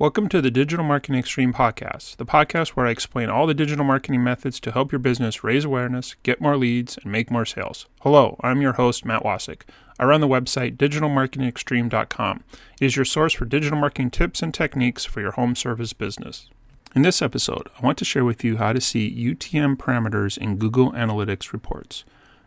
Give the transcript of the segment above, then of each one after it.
Welcome to the Digital Marketing Extreme podcast, the podcast where I explain all the digital marketing methods to help your business raise awareness, get more leads, and make more sales. Hello, I'm your host, Matt Wasick. I run the website digitalmarketingextreme.com. It is your source for digital marketing tips and techniques for your home service business. In this episode, I want to share with you how to see UTM parameters in Google Analytics reports.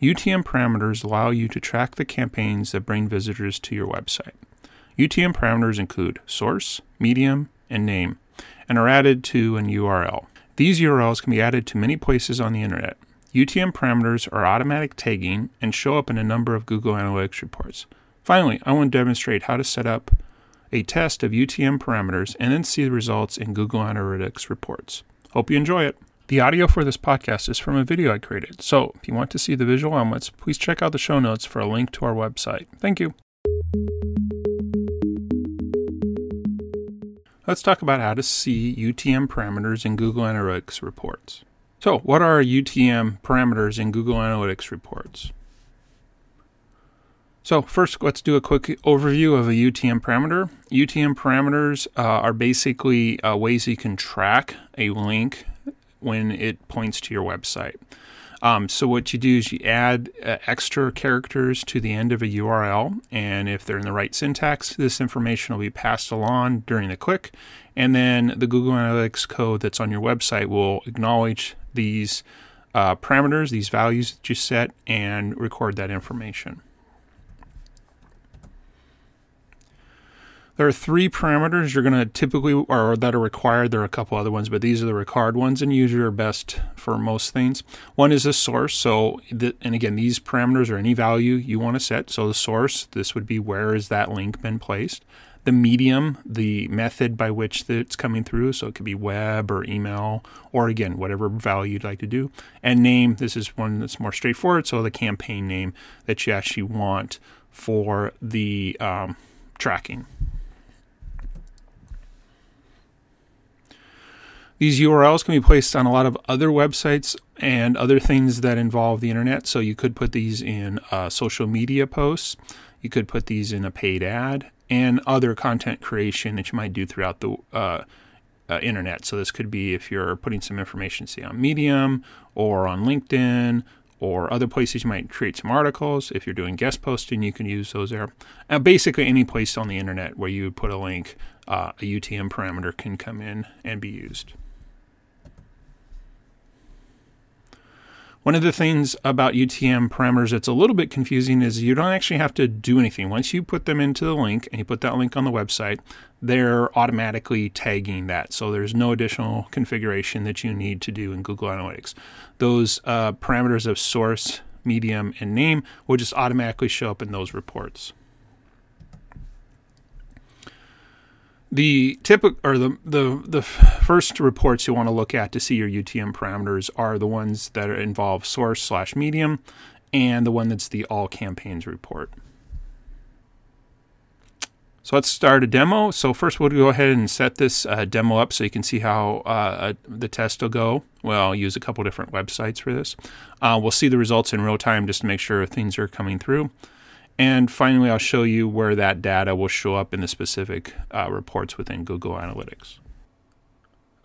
UTM parameters allow you to track the campaigns that bring visitors to your website. UTM parameters include source, medium, and name, and are added to an URL. These URLs can be added to many places on the internet. UTM parameters are automatic tagging and show up in a number of Google Analytics reports. Finally, I want to demonstrate how to set up a test of UTM parameters and then see the results in Google Analytics reports. Hope you enjoy it. The audio for this podcast is from a video I created, so if you want to see the visual elements, please check out the show notes for a link to our website. Thank you. Let's talk about how to see UTM parameters in Google Analytics reports. So, what are UTM parameters in Google Analytics reports? So first, let's do a quick overview of a UTM parameter. UTM parameters uh, are basically uh, ways you can track a link when it points to your website. Um, so what you do is you add uh, extra characters to the end of a URL, and if they're in the right syntax, this information will be passed along during the click, and then the Google Analytics code that's on your website will acknowledge these uh, parameters, these values that you set, and record that information. There are three parameters you're going to typically, or that are required. There are a couple other ones, but these are the required ones and usually are best for most things. One is the source. So, the, and again, these parameters are any value you want to set. So the source, this would be where is that link been placed. The medium, the method by which it's coming through. So it could be web or email, or again, whatever value you'd like to do. And name, this is one that's more straightforward. So the campaign name that you actually want for the um, tracking. These URLs can be placed on a lot of other websites and other things that involve the internet. So you could put these in uh, social media posts, you could put these in a paid ad, and other content creation that you might do throughout the uh, uh, internet. So this could be if you're putting some information, say on Medium or on LinkedIn or other places you might create some articles. If you're doing guest posting, you can use those there. Uh, basically, any place on the internet where you put a link, uh, a UTM parameter can come in and be used. One of the things about UTM parameters that's a little bit confusing is you don't actually have to do anything. Once you put them into the link and you put that link on the website, they're automatically tagging that. So there's no additional configuration that you need to do in Google Analytics. Those uh, parameters of source, medium, and name will just automatically show up in those reports. The typical or the, the the first reports you want to look at to see your UTM parameters are the ones that involve source slash medium, and the one that's the all campaigns report. So let's start a demo. So first we'll go ahead and set this uh, demo up so you can see how uh, the test will go. Well, I'll use a couple different websites for this. Uh, we'll see the results in real time just to make sure things are coming through. And finally, I'll show you where that data will show up in the specific uh, reports within Google Analytics.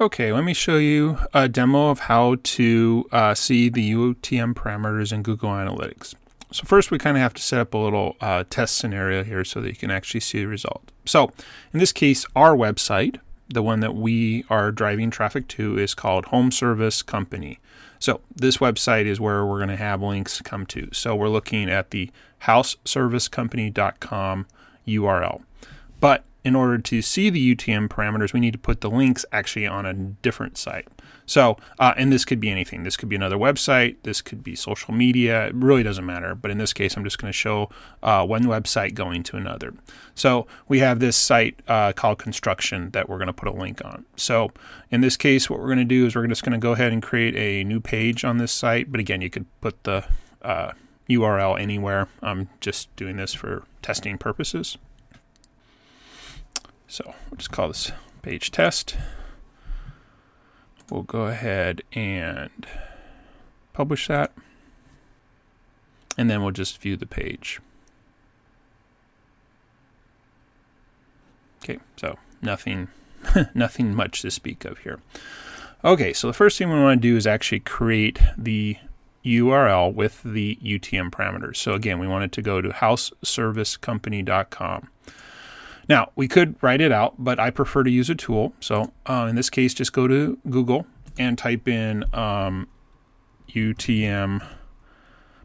Okay, let me show you a demo of how to uh, see the UTM parameters in Google Analytics. So first, we kind of have to set up a little uh, test scenario here so that you can actually see the result. So in this case, our website, the one that we are driving traffic to, is called Home Service Company. So this website is where we're going to have links come to. So we're looking at the houseservicecompany.com URL. But in order to see the UTM parameters, we need to put the links actually on a different site. So, uh, and this could be anything. This could be another website. This could be social media. It really doesn't matter. But in this case, I'm just going to show uh, one website going to another. So we have this site uh, called construction that we're going to put a link on. So in this case, what we're going to do is we're just going to go ahead and create a new page on this site. But again, you could put the URL anywhere. I'm just doing this for testing purposes. So we'll just call this page test we'll go ahead and publish that. And then we'll just view the page. Okay, so nothing nothing much to speak of here. Okay, so the first thing we want to do is actually create the URL with the UTM parameters. So again, we wanted to go to houseservicecompany.com. Now, we could write it out, but I prefer to use a tool. So uh, in this case, just go to Google and type in um, UTM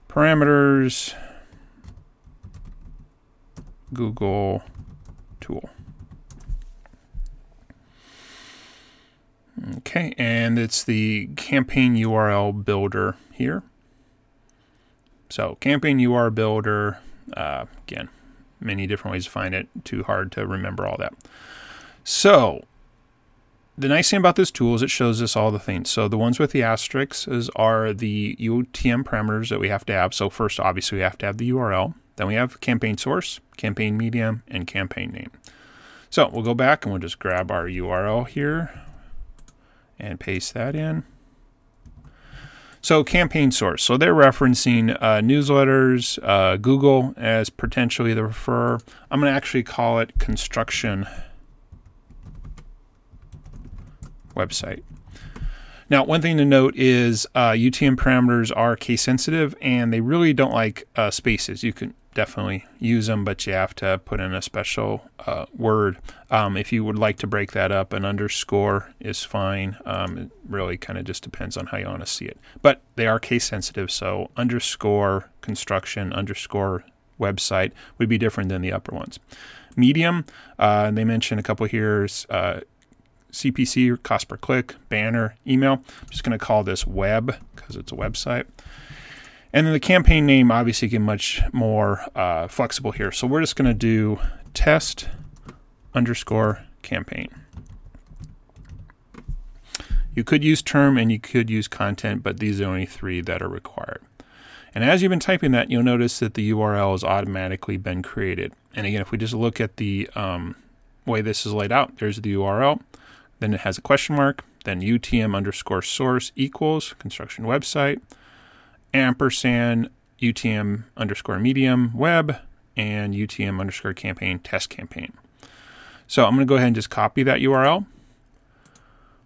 parameters Google tool. Okay, and it's the campaign URL builder here. So, campaign URL builder, uh, again, many different ways to find it. Too hard to remember all that. So, the nice thing about this tool is it shows us all the things. So, the ones with the asterisks is, are the UTM parameters that we have to have. So, first, obviously, we have to have the URL. Then we have campaign source, campaign medium, and campaign name. So, we'll go back and we'll just grab our URL here and paste that in. So, campaign source. So, they're referencing uh, newsletters, uh, Google as potentially the referrer. I'm going to actually call it construction website. Now, one thing to note is uh, UTM parameters are case sensitive and they really don't like uh, spaces. You can definitely use them, but you have to put in a special uh, word. Um, if you would like to break that up, an underscore is fine. Um, it really kind of just depends on how you want to see it. But they are case sensitive, so underscore construction, underscore website would be different than the upper ones. Medium, uh, they mentioned a couple here. Uh, CPC, cost per click, banner, email. I'm just going to call this web because it's a website. And then the campaign name obviously get much more uh, flexible here. So we're just going to do test underscore campaign. You could use term and you could use content, but these are only three that are required. And as you've been typing that, you'll notice that the URL has automatically been created. And again, if we just look at the um, way this is laid out, there's the URL, then it has a question mark, then UTM underscore source equals construction website ampersand UTM underscore medium web and UTM underscore campaign test campaign. So I'm going to go ahead and just copy that URL.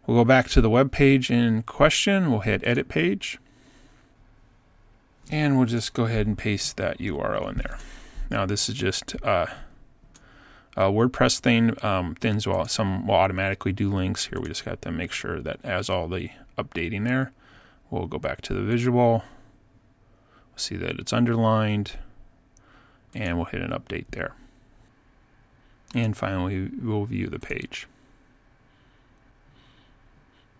We'll go back to the web page in question. We'll hit edit page. And we'll just go ahead and paste that URL in there. Now this is just uh, a WordPress thing. Um, things will some will automatically do links here. We just got to make sure that as all the updating there. We'll go back to the visual see that it's underlined and we'll hit an update there. And finally, we'll view the page.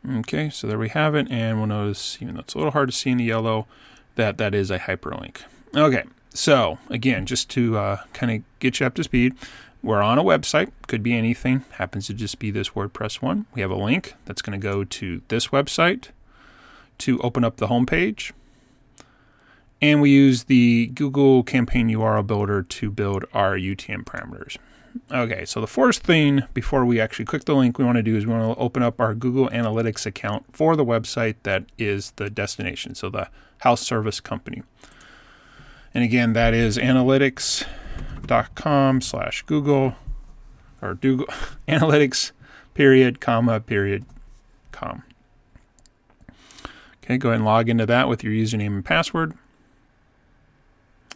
Okay, so there we have it, and we'll notice, even though it's a little hard to see in the yellow, that that is a hyperlink. Okay, so again, just to uh, kind of get you up to speed, we're on a website, could be anything, happens to just be this WordPress one. We have a link that's going to go to this website to open up the homepage. And we use the Google Campaign URL Builder to build our UTM parameters. Okay, so the first thing before we actually click the link we want to do is we want to open up our Google Analytics account for the website that is the destination, so the house service company. And again, that is analytics.com slash Google or Google analytics period comma period com. Okay, go ahead and log into that with your username and password.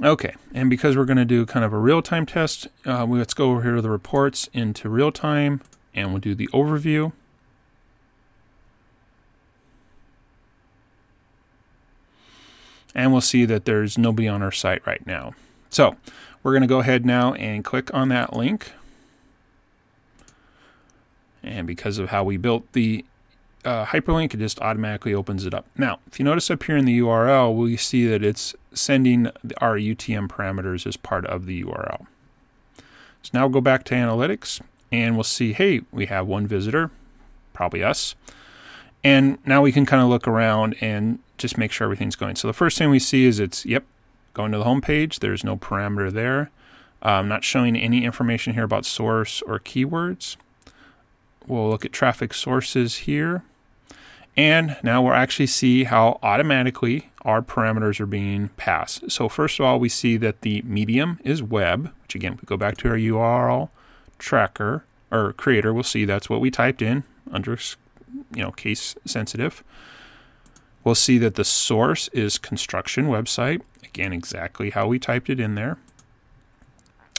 Okay, and because we're going to do kind of a real-time test, uh, let's go over here to the reports into real-time, and we'll do the overview. And we'll see that there's nobody on our site right now. So we're going to go ahead now and click on that link. And because of how we built the uh, hyperlink, it just automatically opens it up. Now, if you notice up here in the URL, we see that it's sending our UTM parameters as part of the URL. So now we'll go back to analytics and we'll see, hey, we have one visitor, probably us. And now we can kind of look around and just make sure everything's going. So the first thing we see is it's, yep, going to the home page. There's no parameter there. I'm not showing any information here about source or keywords. We'll look at traffic sources here. And now we'll actually see how automatically our parameters are being passed. So first of all, we see that the medium is web, which again, we go back to our URL tracker or creator we'll see that's what we typed in under you know case sensitive. We'll see that the source is construction website. Again, exactly how we typed it in there.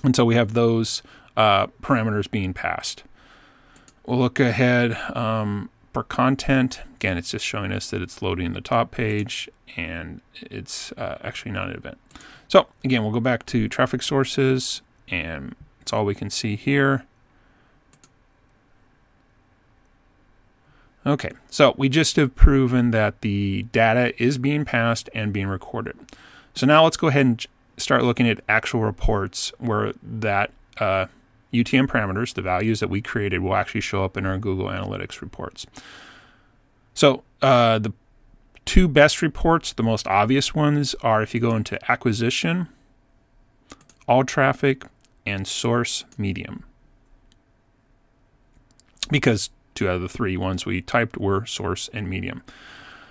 And so we have those uh, parameters being passed. We'll look ahead um, for content. Again, it's just showing us that it's loading the top page and it's uh, actually not an event. So again, we'll go back to traffic sources and it's all we can see here. Okay, so we just have proven that the data is being passed and being recorded. So now let's go ahead and start looking at actual reports where that uh, UTM parameters, the values that we created, will actually show up in our Google Analytics reports. So uh, the two best reports, the most obvious ones, are if you go into acquisition, all traffic, and source medium. Because two out of the three ones we typed were source and medium.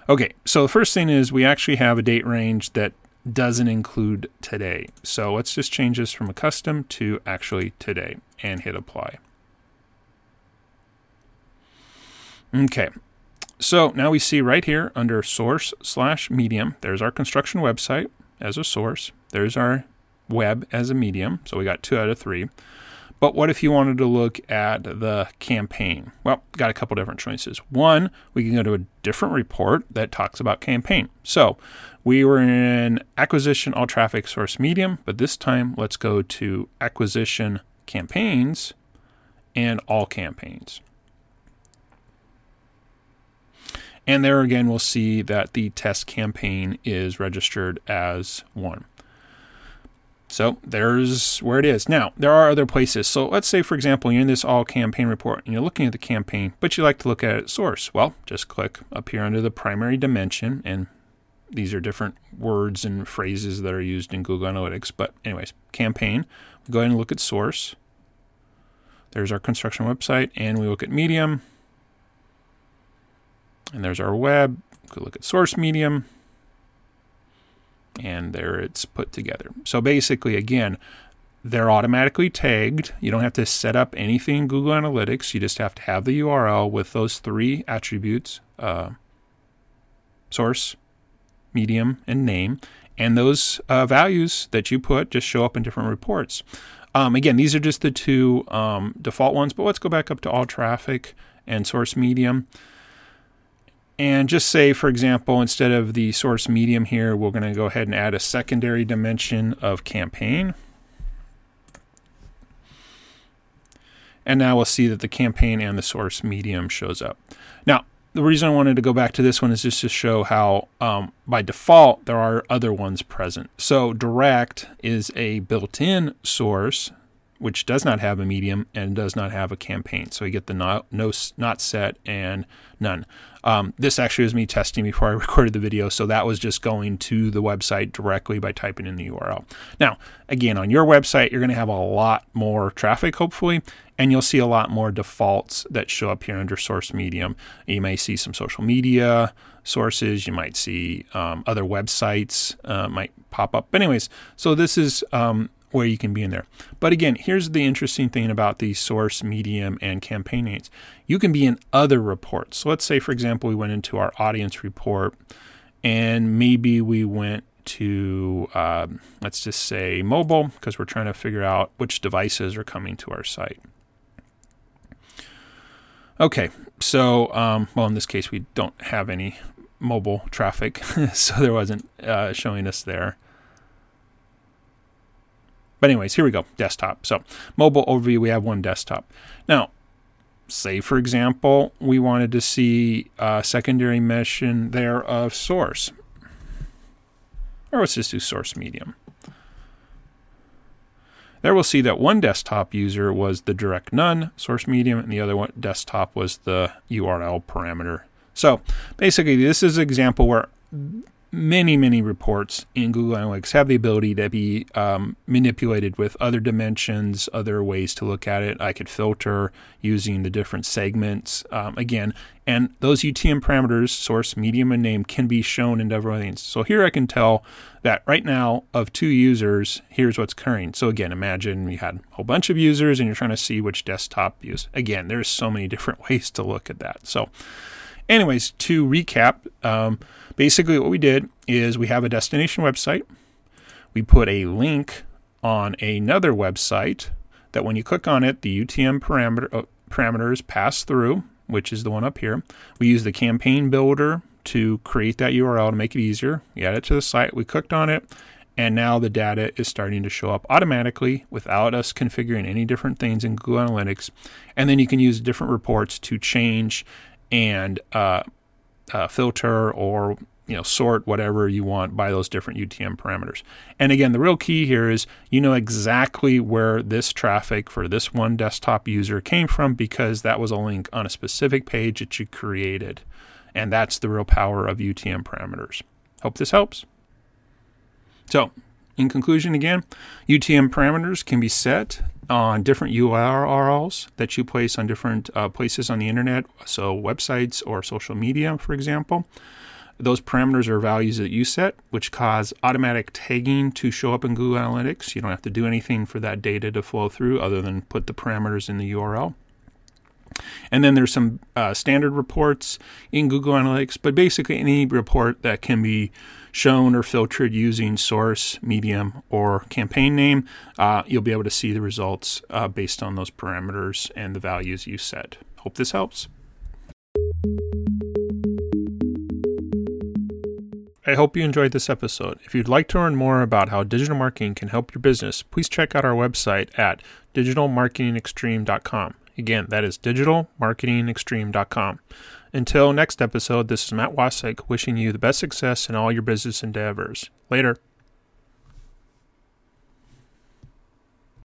Okay, so the first thing is we actually have a date range that doesn't include today. So let's just change this from a custom to actually today and hit apply. Okay, so now we see right here under source slash medium, there's our construction website as a source. There's our web as a medium. So we got two out of three. But what if you wanted to look at the campaign? Well, got a couple different choices. One, we can go to a different report that talks about campaign. So we were in acquisition all traffic source medium, but this time let's go to acquisition campaigns and all campaigns. And there again, we'll see that the test campaign is registered as one. So there's where it is. Now, there are other places. So let's say, for example, you're in this all campaign report and you're looking at the campaign, but you like to look at its source. Well, just click up here under the primary dimension. And these are different words and phrases that are used in Google Analytics. But, anyways, campaign. We go ahead and look at source. There's our construction website. And we look at medium. And there's our web. We look at source medium and there it's put together. So basically, again, they're automatically tagged. You don't have to set up anything in Google Analytics. You just have to have the URL with those three attributes uh, source, medium, and name. And those uh, values that you put just show up in different reports. Um, again, these are just the two um, default ones, but let's go back up to all traffic and source medium. And just say, for example, instead of the source medium here, we're going to go ahead and add a secondary dimension of campaign. And now we'll see that the campaign and the source medium shows up. Now, the reason I wanted to go back to this one is just to show how, um, by default, there are other ones present. So, direct is a built in source which does not have a medium and does not have a campaign. So you get the not, no, not set and none. Um, this actually was me testing before I recorded the video, so that was just going to the website directly by typing in the URL. Now, again, on your website, you're going to have a lot more traffic, hopefully, and you'll see a lot more defaults that show up here under source medium. You may see some social media sources, you might see um, other websites uh, might pop up. But anyways, so this is um, where you can be in there. But again, here's the interesting thing about the source, medium, and campaign names. You can be in other reports. So let's say, for example, we went into our audience report and maybe we went to, um, let's just say, mobile because we're trying to figure out which devices are coming to our site. Okay, so, um, well, in this case, we don't have any mobile traffic, so there wasn't uh, showing us there. But anyways, here we go, desktop. So mobile overview, we have one desktop. Now, say for example, we wanted to see a secondary dimension there of source. Or let's just do source medium. There we'll see that one desktop user was the direct none source medium, and the other one desktop was the URL parameter. So basically, this is an example where many, many reports in Google Analytics have the ability to be um, manipulated with other dimensions, other ways to look at it. I could filter using the different segments um, again, and those UTM parameters, source, medium, and name, can be shown in things. So here I can tell that right now of two users, here's what's occurring. So again, imagine you had a whole bunch of users and you're trying to see which desktop use. Again, there's so many different ways to look at that. So, anyways, to recap. Um, Basically, what we did is we have a destination website. We put a link on another website that when you click on it, the UTM parameter, uh, parameters pass through, which is the one up here. We use the campaign builder to create that URL to make it easier. We add it to the site. We clicked on it, and now the data is starting to show up automatically without us configuring any different things in Google Analytics. And then you can use different reports to change and uh, uh, filter or you know sort whatever you want by those different UTM parameters. And again, the real key here is you know exactly where this traffic for this one desktop user came from because that was a link on a specific page that you created. And that's the real power of UTM parameters. Hope this helps. So, in conclusion, again, UTM parameters can be set on different URLs that you place on different uh, places on the internet, so websites or social media, for example. Those parameters are values that you set, which cause automatic tagging to show up in Google Analytics. You don't have to do anything for that data to flow through other than put the parameters in the URL. And then there's some uh, standard reports in Google Analytics, but basically any report that can be shown or filtered using source, medium, or campaign name, uh, you'll be able to see the results uh, based on those parameters and the values you set. Hope this helps. I hope you enjoyed this episode. If you'd like to learn more about how digital marketing can help your business, please check out our website at digitalmarketingextreme.com. Again, that is digitalmarketingextreme.com. Until next episode, this is Matt Wasik wishing you the best success in all your business endeavors. Later.